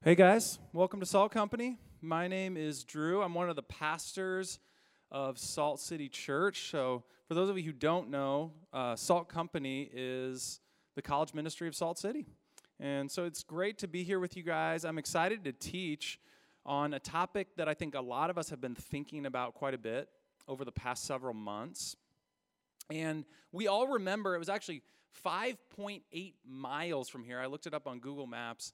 Hey guys, welcome to Salt Company. My name is Drew. I'm one of the pastors of Salt City Church. So, for those of you who don't know, uh, Salt Company is the college ministry of Salt City. And so, it's great to be here with you guys. I'm excited to teach on a topic that I think a lot of us have been thinking about quite a bit over the past several months. And we all remember it was actually 5.8 miles from here. I looked it up on Google Maps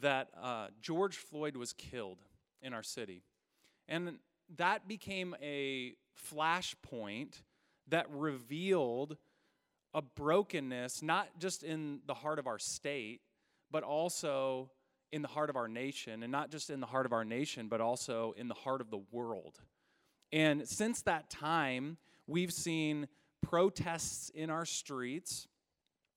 that uh, George Floyd was killed in our city. And that became a flashpoint that revealed a brokenness, not just in the heart of our state, but also in the heart of our nation. And not just in the heart of our nation, but also in the heart of the world. And since that time, we've seen protests in our streets,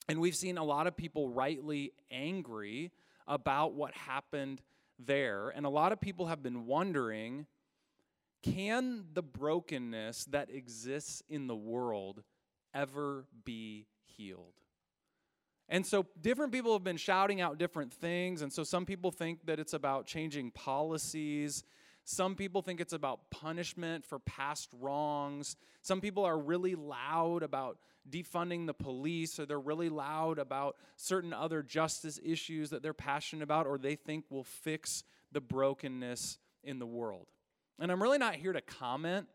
and we've seen a lot of people rightly angry about what happened there. And a lot of people have been wondering can the brokenness that exists in the world ever be healed? And so different people have been shouting out different things. And so some people think that it's about changing policies. Some people think it's about punishment for past wrongs. Some people are really loud about defunding the police, or they're really loud about certain other justice issues that they're passionate about, or they think will fix the brokenness in the world. And I'm really not here to comment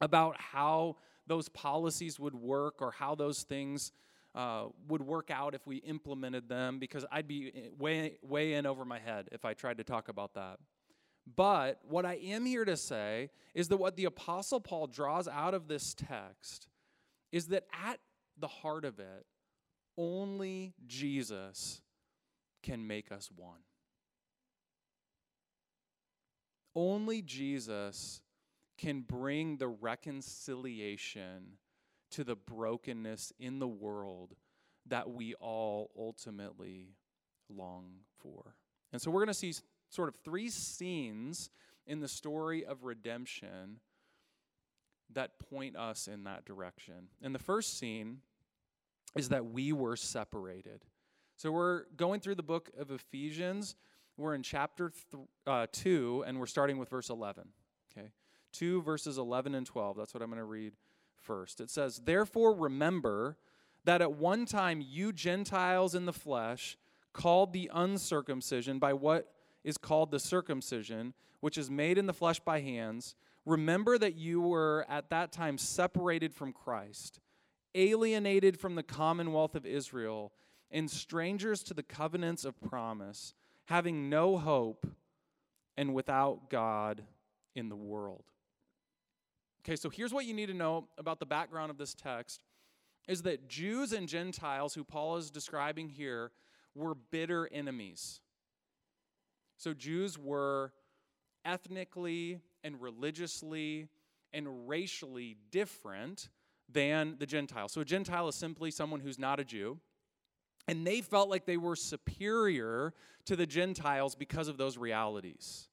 about how those policies would work or how those things uh, would work out if we implemented them, because I'd be eh, way, way in over my head if I tried to talk about that. But what I am here to say is that what the Apostle Paul draws out of this text is that at the heart of it, only Jesus can make us one. Only Jesus can bring the reconciliation to the brokenness in the world that we all ultimately long for. And so we're going to see sort of three scenes in the story of redemption that point us in that direction. And the first scene is that we were separated. So we're going through the book of Ephesians. We're in chapter th- uh, 2, and we're starting with verse 11. Okay? 2 verses 11 and 12. That's what I'm going to read first. It says, Therefore, remember that at one time you Gentiles in the flesh, called the uncircumcision by what is called the circumcision, which is made in the flesh by hands, Remember that you were at that time separated from Christ, alienated from the commonwealth of Israel, and strangers to the covenants of promise, having no hope and without God in the world. Okay, so here's what you need to know about the background of this text is that Jews and Gentiles who Paul is describing here were bitter enemies. So Jews were ethnically and religiously and racially different than the Gentile. So a Gentile is simply someone who's not a Jew. And they felt like they were superior to the Gentiles because of those realities.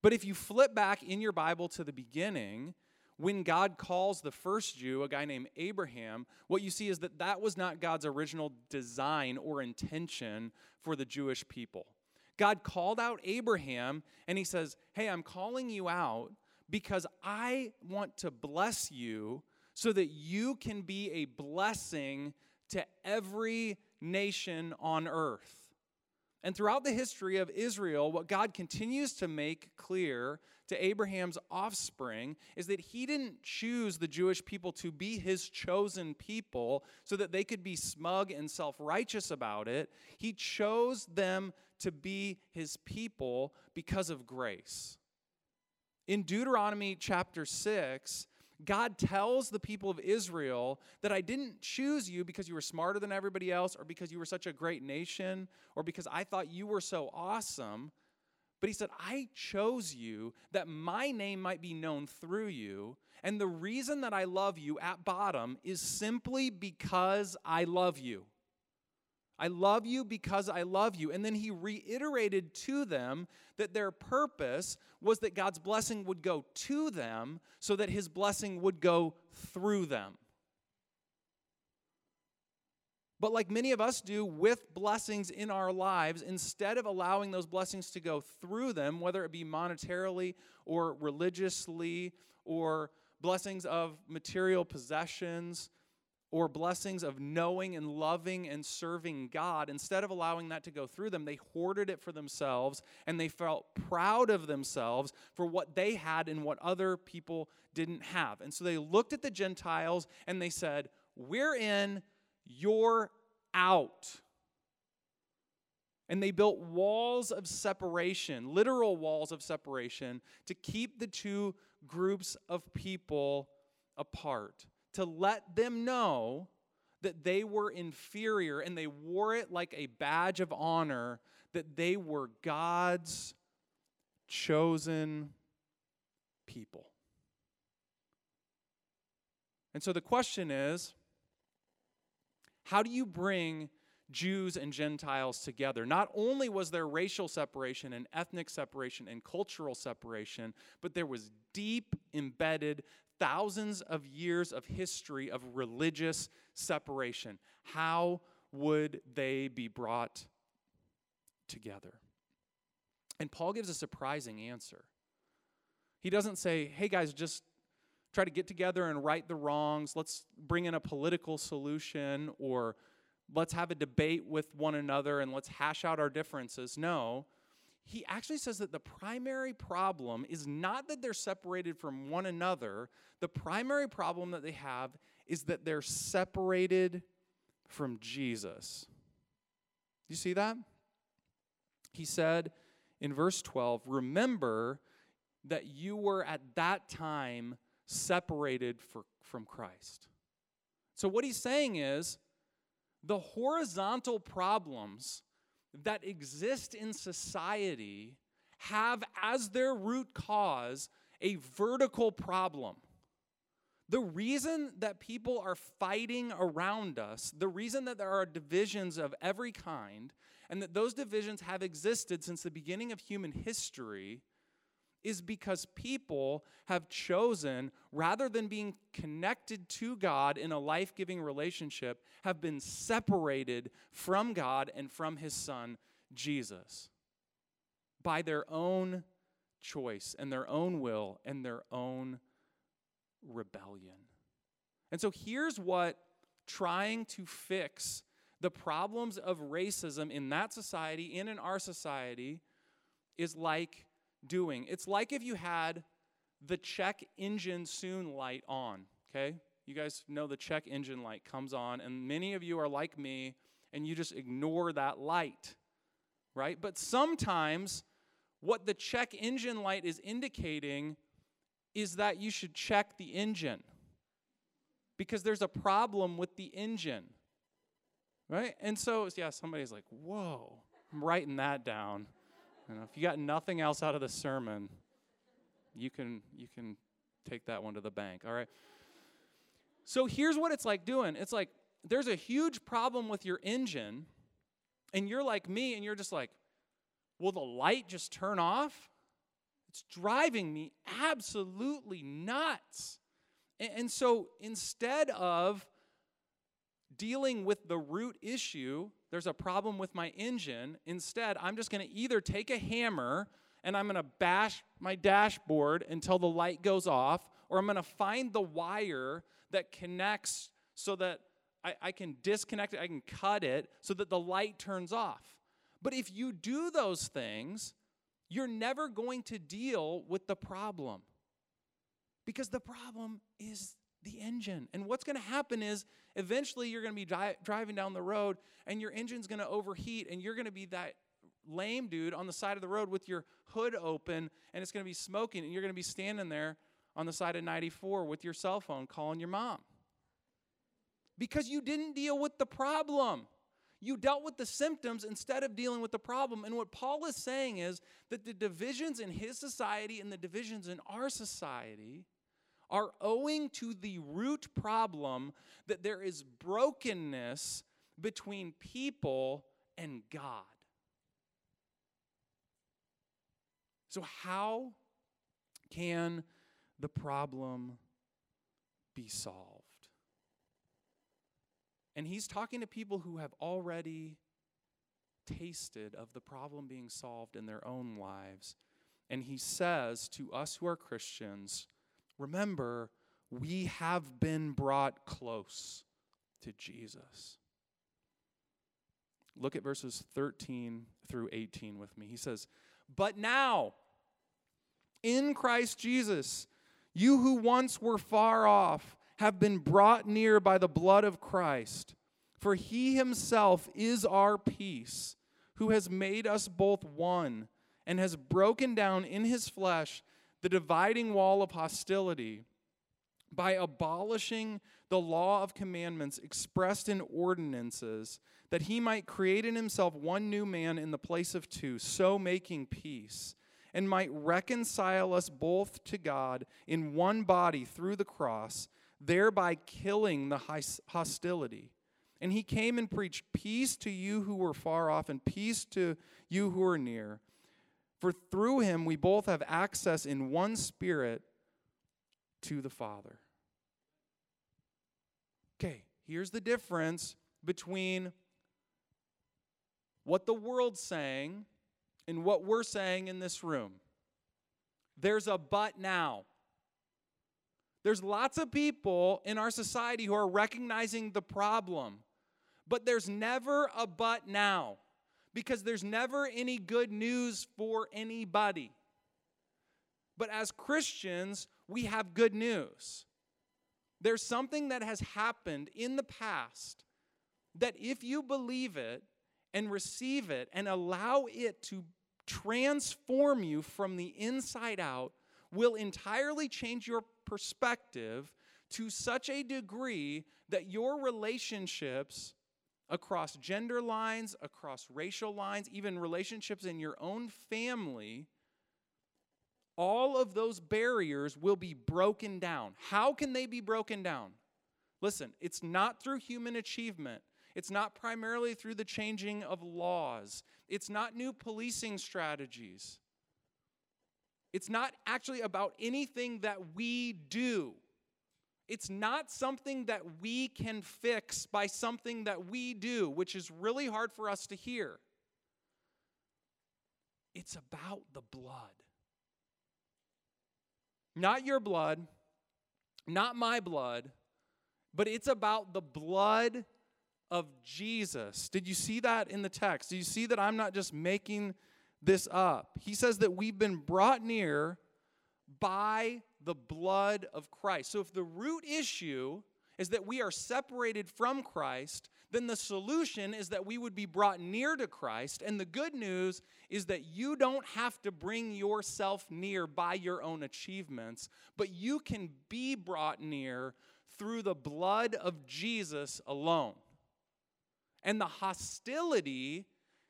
But if you flip back in your Bible to the beginning, when God calls the first Jew, a guy named Abraham, what you see is that that was not God's original design or intention for the Jewish people. God called out Abraham and he says, Hey, I'm calling you out because I want to bless you so that you can be a blessing to every nation on earth. And throughout the history of Israel, what God continues to make clear to Abraham's offspring is that he didn't choose the Jewish people to be his chosen people so that they could be smug and self righteous about it. He chose them to be his people because of grace. In Deuteronomy chapter 6, God tells the people of Israel that I didn't choose you because you were smarter than everybody else or because you were such a great nation or because I thought you were so awesome. But he said, I chose you that my name might be known through you. And the reason that I love you at bottom is simply because I love you. I love you because I love you. And then he reiterated to them that their purpose was that God's blessing would go to them so that his blessing would go through them. But like many of us do with blessings in our lives, instead of allowing those blessings to go through them, whether it be monetarily or religiously or blessings of material possessions or blessings of knowing and loving and serving God, instead of allowing that to go through them, they hoarded it for themselves and they felt proud of themselves for what they had and what other people didn't have. And so they looked at the Gentiles and they said, We're in, you're out. And they built walls of separation, literal walls of separation, to keep the two groups of people apart to let them know that they were inferior and they wore it like a badge of honor that they were God's chosen people. And so the question is how do you bring Jews and Gentiles together? Not only was there racial separation and ethnic separation and cultural separation, but there was deep embedded thousands of years of history of religious separation. How would they be brought together? And Paul gives a surprising answer. He doesn't say, hey guys, just try to get together and right the wrongs. Let's bring in a political solution or let's have a debate with one another and let's hash out our differences. No he actually says that the primary problem is not that they're separated from one another. The primary problem that they have is that they're separated from Jesus. You see that? He said in verse 12, Remember that you were at that time separated for, from Christ. So, what he's saying is the horizontal problems that exist in society have as their root cause a vertical problem. The reason that people are fighting around us, the reason that there are divisions of every kind, and that those divisions have existed since the beginning of human history, is because people have chosen, rather than being connected to God in a life giving relationship, have been separated from God and from His Son, Jesus, by their own choice and their own will and their own rebellion. And so here's what trying to fix the problems of racism in that society and in our society is like doing. It's like if you had the check engine soon light on, okay? You guys know the check engine light comes on, and many of you are like me, and you just ignore that light, right? But sometimes what the check engine light is indicating is that you should check the engine because there's a problem with the engine, right? And so, yeah, somebody's like, whoa, I'm writing that down. You know, if you got nothing else out of the sermon, you can you can take that one to the bank. All right. So here's what it's like doing. It's like there's a huge problem with your engine, and you're like me, and you're just like, will the light just turn off? It's driving me absolutely nuts. And, and so instead of dealing with the root issue, there's a problem with my engine. Instead, I'm just going to either take a hammer and I'm going to bash my dashboard until the light goes off, or I'm going to find the wire that connects so that I, I, can disconnect it, I can cut it so that the light turns off. But if you do those things, you're never going to deal with the problem because the problem is the engine. And what's going to happen is eventually you're going to be di- driving down the road and your engine's going to overheat and you're going to be that lame dude on the side of the road with your hood open and it's going to be smoking and you're going to be standing there on the side of 94 with your cell phone calling your mom. Because you didn't deal with the problem. You dealt with the symptoms instead of dealing with the problem. And what Paul is saying is that the divisions in his society and the divisions in our society are owing to the root problem that there is brokenness between people and God. So, how can the problem be solved? And he's talking to people who have already tasted of the problem being solved in their own lives. And he says to us who are Christians, remember, we have been brought close to Jesus. Look at verses 13 through 18 with me. He says, But now, in Christ Jesus, you who once were far off have been brought near by the blood of Christ. For he himself is our peace, who has made us both one and has broken down in his flesh the dividing wall of hostility by abolishing the law of commandments expressed in ordinances, that he might create in himself one new man in the place of two, so making peace, and might reconcile us both to God in one body through the cross, thereby killing the hostility. And he came and preached peace to you who were far off and peace to you who are near. For through him we both have access in one spirit to the Father. Okay, here's the difference between what the world's saying and what we're saying in this room. There's a but now. There's lots of people in our society who are recognizing the problem, but there's never a but now because there's never any good news for anybody. But as Christians, we have good news. There's something that has happened in the past that if you believe it and receive it and allow it to transform you from the inside out, will entirely change your perspective to such a degree that your relationships across gender lines, across racial lines, even relationships in your own family all of those barriers will be broken down. How can they be broken down? Listen, it's not through human achievement. It's not primarily through the changing of laws. It's not new policing strategies. It's not actually about anything that we do. It's not something that we can fix by something that we do, which is really hard for us to hear. It's about the blood. Not your blood, not my blood, but it's about the blood of Jesus. Did you see that in the text? Do you see that I'm not just making this up? He says that we've been brought near by the blood of Christ. So if the root issue is that we are separated from Christ, then the solution is that we would be brought near to Christ. And the good news is that you don't have to bring yourself near by your own achievements, but you can be brought near through the blood of Jesus alone. And the hostility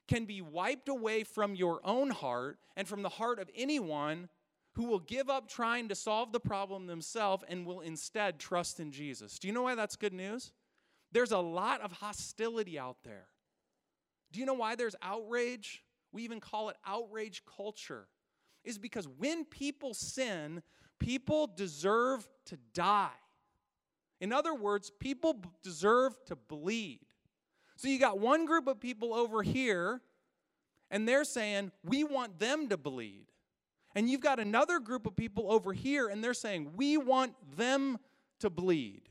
can be wiped away from your own heart and from the heart of anyone who will give up trying to solve the problem themselves and will instead trust in Jesus. Do you know why that's good news? There's a lot of hostility out there. Do you know why there's outrage? We even call it outrage culture. Is because when people sin, people deserve to die. In other words, people deserve to bleed. So you got one group of people over here, and they're saying, we want them to bleed. And you've got another group of people over here, and they're saying, we want them to bleed.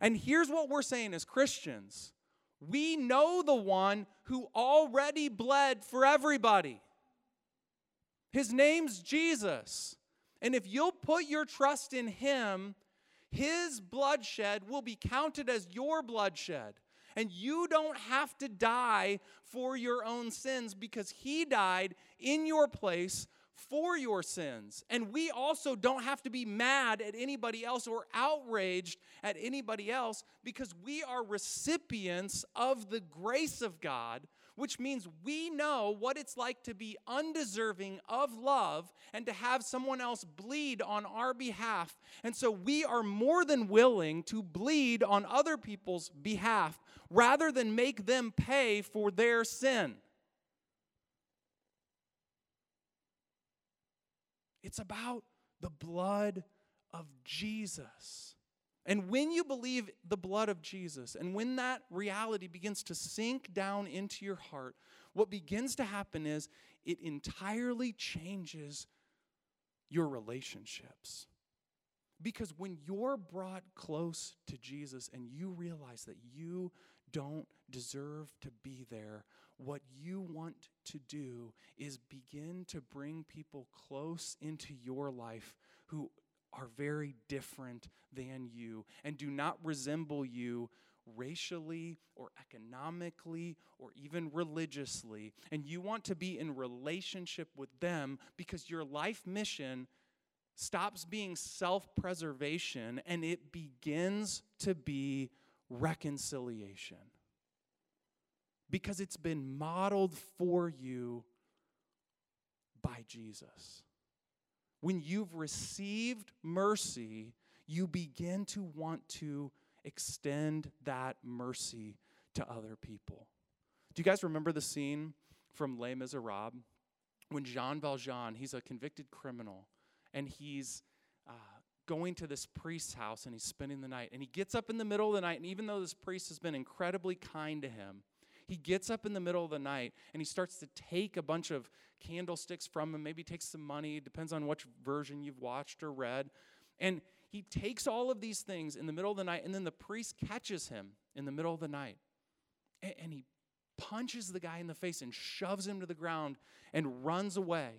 And here's what we're saying as Christians we know the one who already bled for everybody. His name's Jesus. And if you'll put your trust in him, his bloodshed will be counted as your bloodshed. And you don't have to die for your own sins because he died in your place for your sins. And we also don't have to be mad at anybody else or outraged at anybody else because we are recipients of the grace of God, which means we know what it's like to be undeserving of love and to have someone else bleed on our behalf. And so we are more than willing to bleed on other people's behalf rather than make them pay for their sin. It's about the blood of Jesus. And when you believe the blood of Jesus, and when that reality begins to sink down into your heart, what begins to happen is it entirely changes your relationships. Because when you're brought close to Jesus and you realize that you don't deserve to be there, what you want to do is begin to bring people close into your life who are very different than you and do not resemble you racially or economically or even religiously. And you want to be in relationship with them because your life mission stops being self preservation and it begins to be reconciliation. Because it's been modeled for you by Jesus. When you've received mercy, you begin to want to extend that mercy to other people. Do you guys remember the scene from Les Miserables? When Jean Valjean, he's a convicted criminal, and he's uh, going to this priest's house and he's spending the night. And he gets up in the middle of the night, and even though this priest has been incredibly kind to him, he gets up in the middle of the night and he starts to take a bunch of candlesticks from him, maybe takes some money, depends on which version you've watched or read. And he takes all of these things in the middle of the night, and then the priest catches him in the middle of the night. And, he punches the guy in the face and shoves him to the ground and runs away.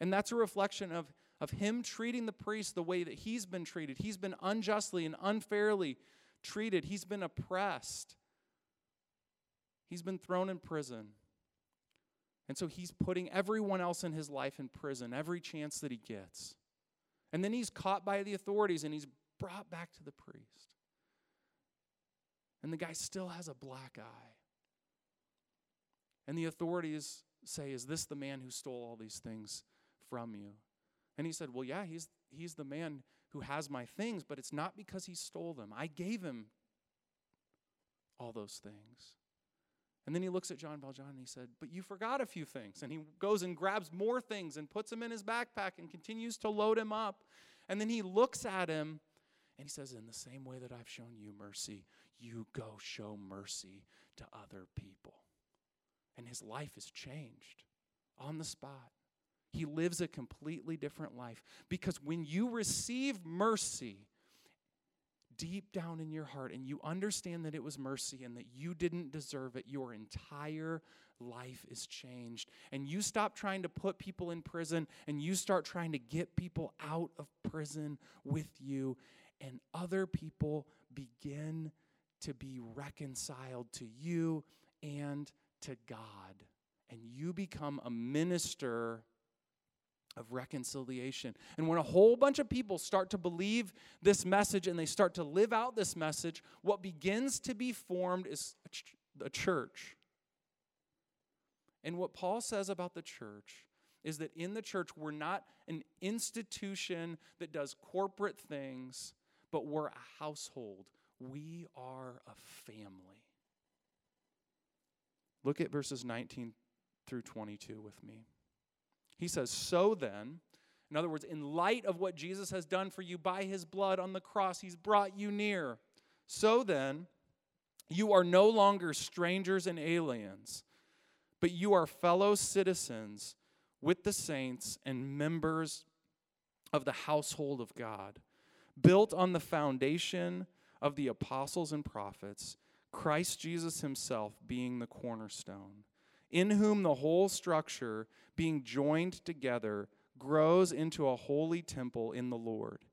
And that's a reflection of, of him treating the priest the way that he's been treated. He's been unjustly and unfairly treated, he's been oppressed, he's been thrown in prison. And so he's putting everyone else in his life in prison every chance that he gets. And then he's caught by the authorities and he's brought back to the priest. And the guy still has a black eye. And the authorities say, Is this the man who stole all these things from you? And he said, Well, yeah, he's, he's the man who has my things, but it's not because he stole them. I gave him all those things. And then he looks at Jean Valjean and he said, But you forgot a few things. And he goes and grabs more things and puts them in his backpack and continues to load him up. And then he looks at him and he says, In the same way that I've shown you mercy, you go show mercy to other people. And his life is changed on the spot. He lives a completely different life because when you receive mercy, deep down in your heart and you understand that it was mercy and that you didn't deserve it, your entire life is changed. And you stop trying to put people in prison and you start trying to get people out of prison with you, and other people begin to be reconciled to you and to God. And you become a minister of reconciliation. And when a whole bunch of people start to believe this message and they start to live out this message, what begins to be formed is a church. And what Paul says about the church is that in the church, we're not an institution that does corporate things, but we're a household. We are a family. Look at verses 19 through 22 with me. He says, So then, in other words, in light of what Jesus has done for you by his blood on the cross, he's brought you near. So then, you are no longer strangers and aliens, but you are fellow citizens with the saints and members of the household of God, built on the foundation of the apostles and prophets, Christ Jesus himself being the cornerstone in whom the whole structure, being joined together, grows into a holy temple in the Lord.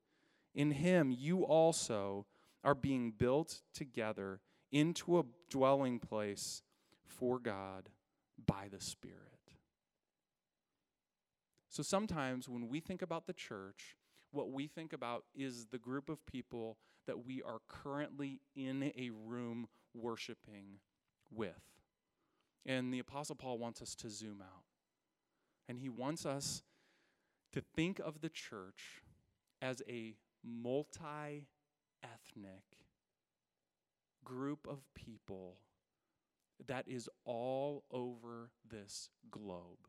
In him you also are being built together into a dwelling place for God by the Spirit. So sometimes when we think about the church, what we think about is the group of people that we are currently in a room worshiping with. And the Apostle Paul wants us to zoom out. And he wants us to think of the church as a multi ethnic group of people that is all over this globe.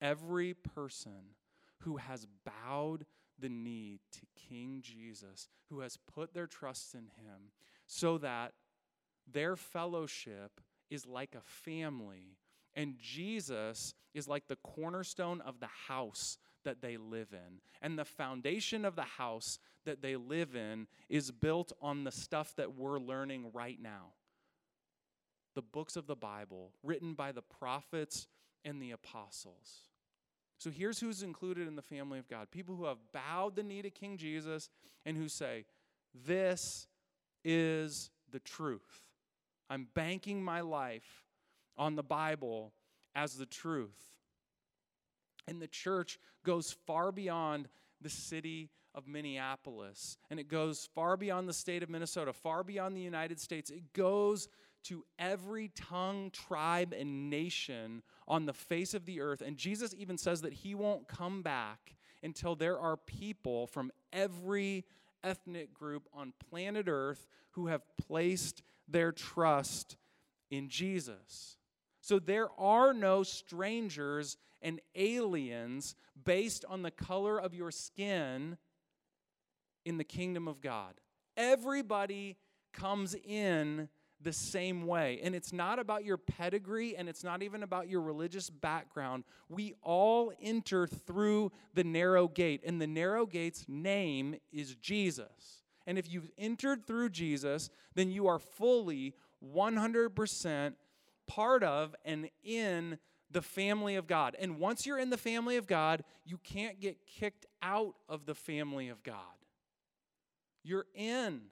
Every person who has bowed the knee to King Jesus, who has put their trust in him, so that their fellowship is like a family, and Jesus is like the cornerstone of the house that they live in. And the foundation of the house that they live in is built on the stuff that we're learning right now the books of the Bible, written by the prophets and the apostles. So here's who's included in the family of God people who have bowed the knee to King Jesus and who say, This is the truth. I'm banking my life on the Bible as the truth. And the church goes far beyond the city of Minneapolis, and it goes far beyond the state of Minnesota, far beyond the United States. It goes to every tongue, tribe, and nation on the face of the earth. And Jesus even says that he won't come back until there are people from every ethnic group on planet earth who have placed their trust in Jesus. So there are no strangers and aliens based on the color of your skin in the kingdom of God. Everybody comes in the same way. And it's not about your pedigree and it's not even about your religious background. We all enter through the narrow gate, and the narrow gate's name is Jesus. And if you've entered through Jesus, then you are fully 100% part of and in the family of God. And once you're in the family of God, you can't get kicked out of the family of God. You're in.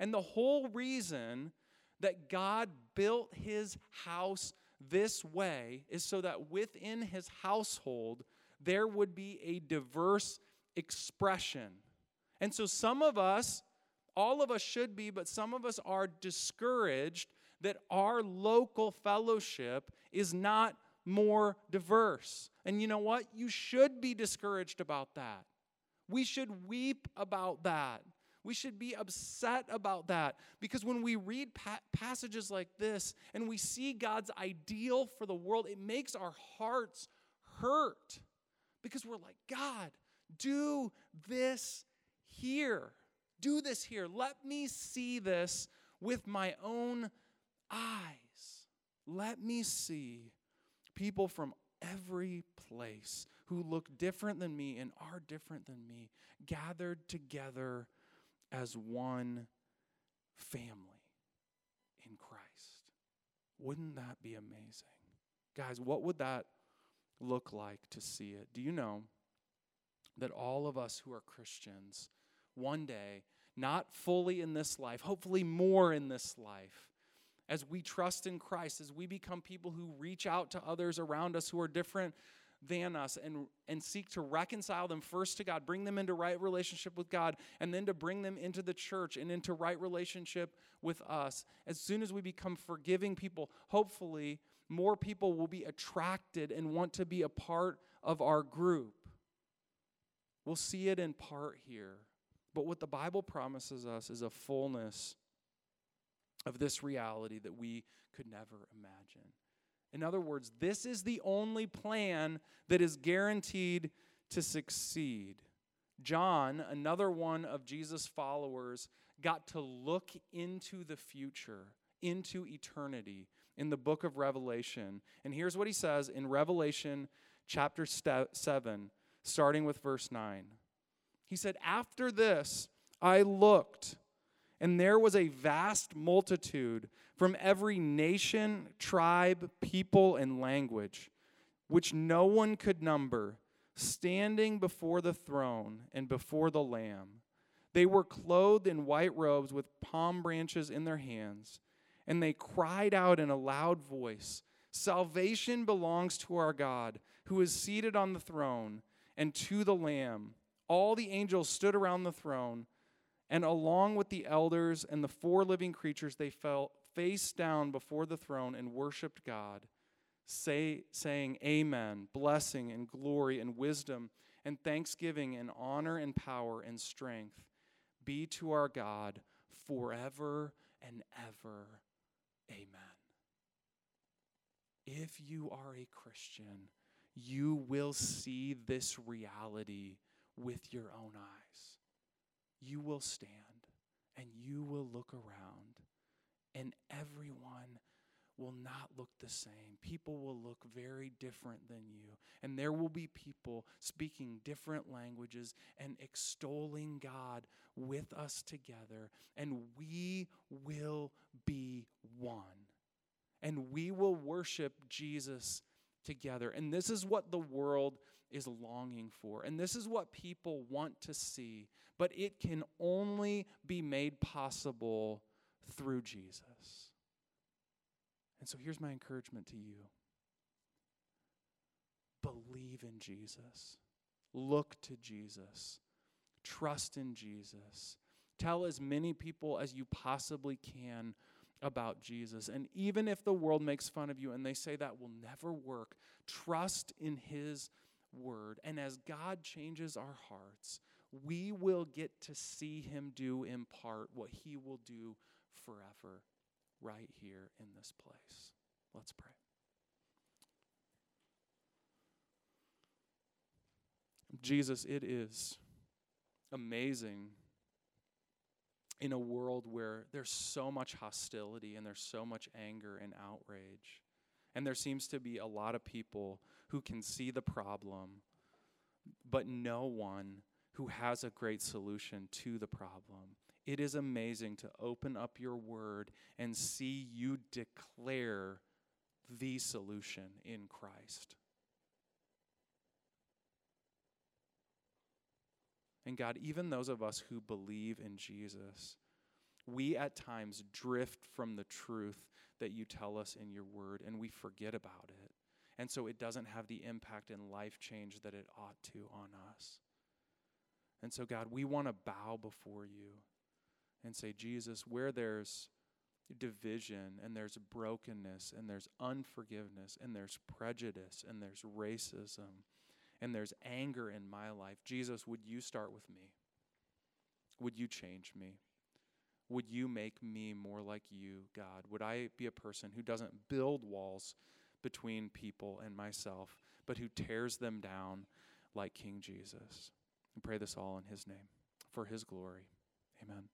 And the whole reason that God built his house this way is so that within his household there would be a diverse expression. And so some of us, all of us should be, but some of us are discouraged that our local fellowship is not more diverse. And you know what? You should be discouraged about that. We should weep about that. We should be upset about that because when we read pa- passages like this and we see God's ideal for the world, it makes our hearts hurt because we're like, God, do this here. Do this here. Let me see this with my own eyes. Let me see people from every place who look different than me and are different than me gathered together as one family in Christ. Wouldn't that be amazing? Guys, what would that look like to see it? Do you know that all of us who are Christians, one day, not fully in this life, hopefully more in this life, as we trust in Christ, as we become people who reach out to others around us who are different than us and, and seek to reconcile them first to God, bring them into right relationship with God, and then to bring them into the church and into right relationship with us. As soon as we become forgiving people, hopefully more people will be attracted and want to be a part of our group. We'll see it in part here. But what the Bible promises us is a fullness of this reality that we could never imagine. In other words, this is the only plan that is guaranteed to succeed. John, another one of Jesus' followers, got to look into the future, into eternity in the book of Revelation. And here's what he says in Revelation chapter 7, starting with verse 9. He said, After this, I looked and there was a vast multitude from every nation, tribe, people, and language, which no one could number, standing before the throne and before the Lamb. They were clothed in white robes with palm branches in their hands, and they cried out in a loud voice Salvation belongs to our God, who is seated on the throne, and to the Lamb. All the angels stood around the throne and along with the elders and the four living creatures, they fell face down before the throne and worshiped God, say, saying, Amen, blessing and glory and wisdom and thanksgiving and honor and power and strength be to our God forever and ever. Amen. If you are a Christian, you will see this reality with your own eyes. You will stand and you will look around, and everyone will not look the same. People will look very different than you. And there will be people speaking different languages and extolling God with us together. And we will be one. And we will worship Jesus together. And this is what the world is longing for. And this is what people want to see. But it can only be made possible through Jesus. And so here's my encouragement to you believe in Jesus, look to Jesus, trust in Jesus. Tell as many people as you possibly can about Jesus. And even if the world makes fun of you and they say that will never work, trust in His word. And as God changes our hearts, we will get to see Him do in part what He will do forever right here in this place. Let's pray. Jesus, it is amazing in a world where there's so much hostility and there's so much anger and outrage. And there seems to be a lot of people who can see the problem, but no one who has a great solution to the problem. It is amazing to open up your word and see you declare the solution in Christ. And God, even those of us who believe in Jesus, we at times drift from the truth that you tell us in your word and we forget about it. And so it doesn't have the impact and life change that it ought to on us. And so, God, we want to bow before you and say, Jesus, where there's division and there's brokenness and there's unforgiveness and there's prejudice and there's racism and there's anger in my life, Jesus, would you start with me? Would you change me? Would you make me more like you, God? Would I be a person who doesn't build walls between people and myself, but who tears them down like King Jesus? And pray this all in his name for his glory. Amen.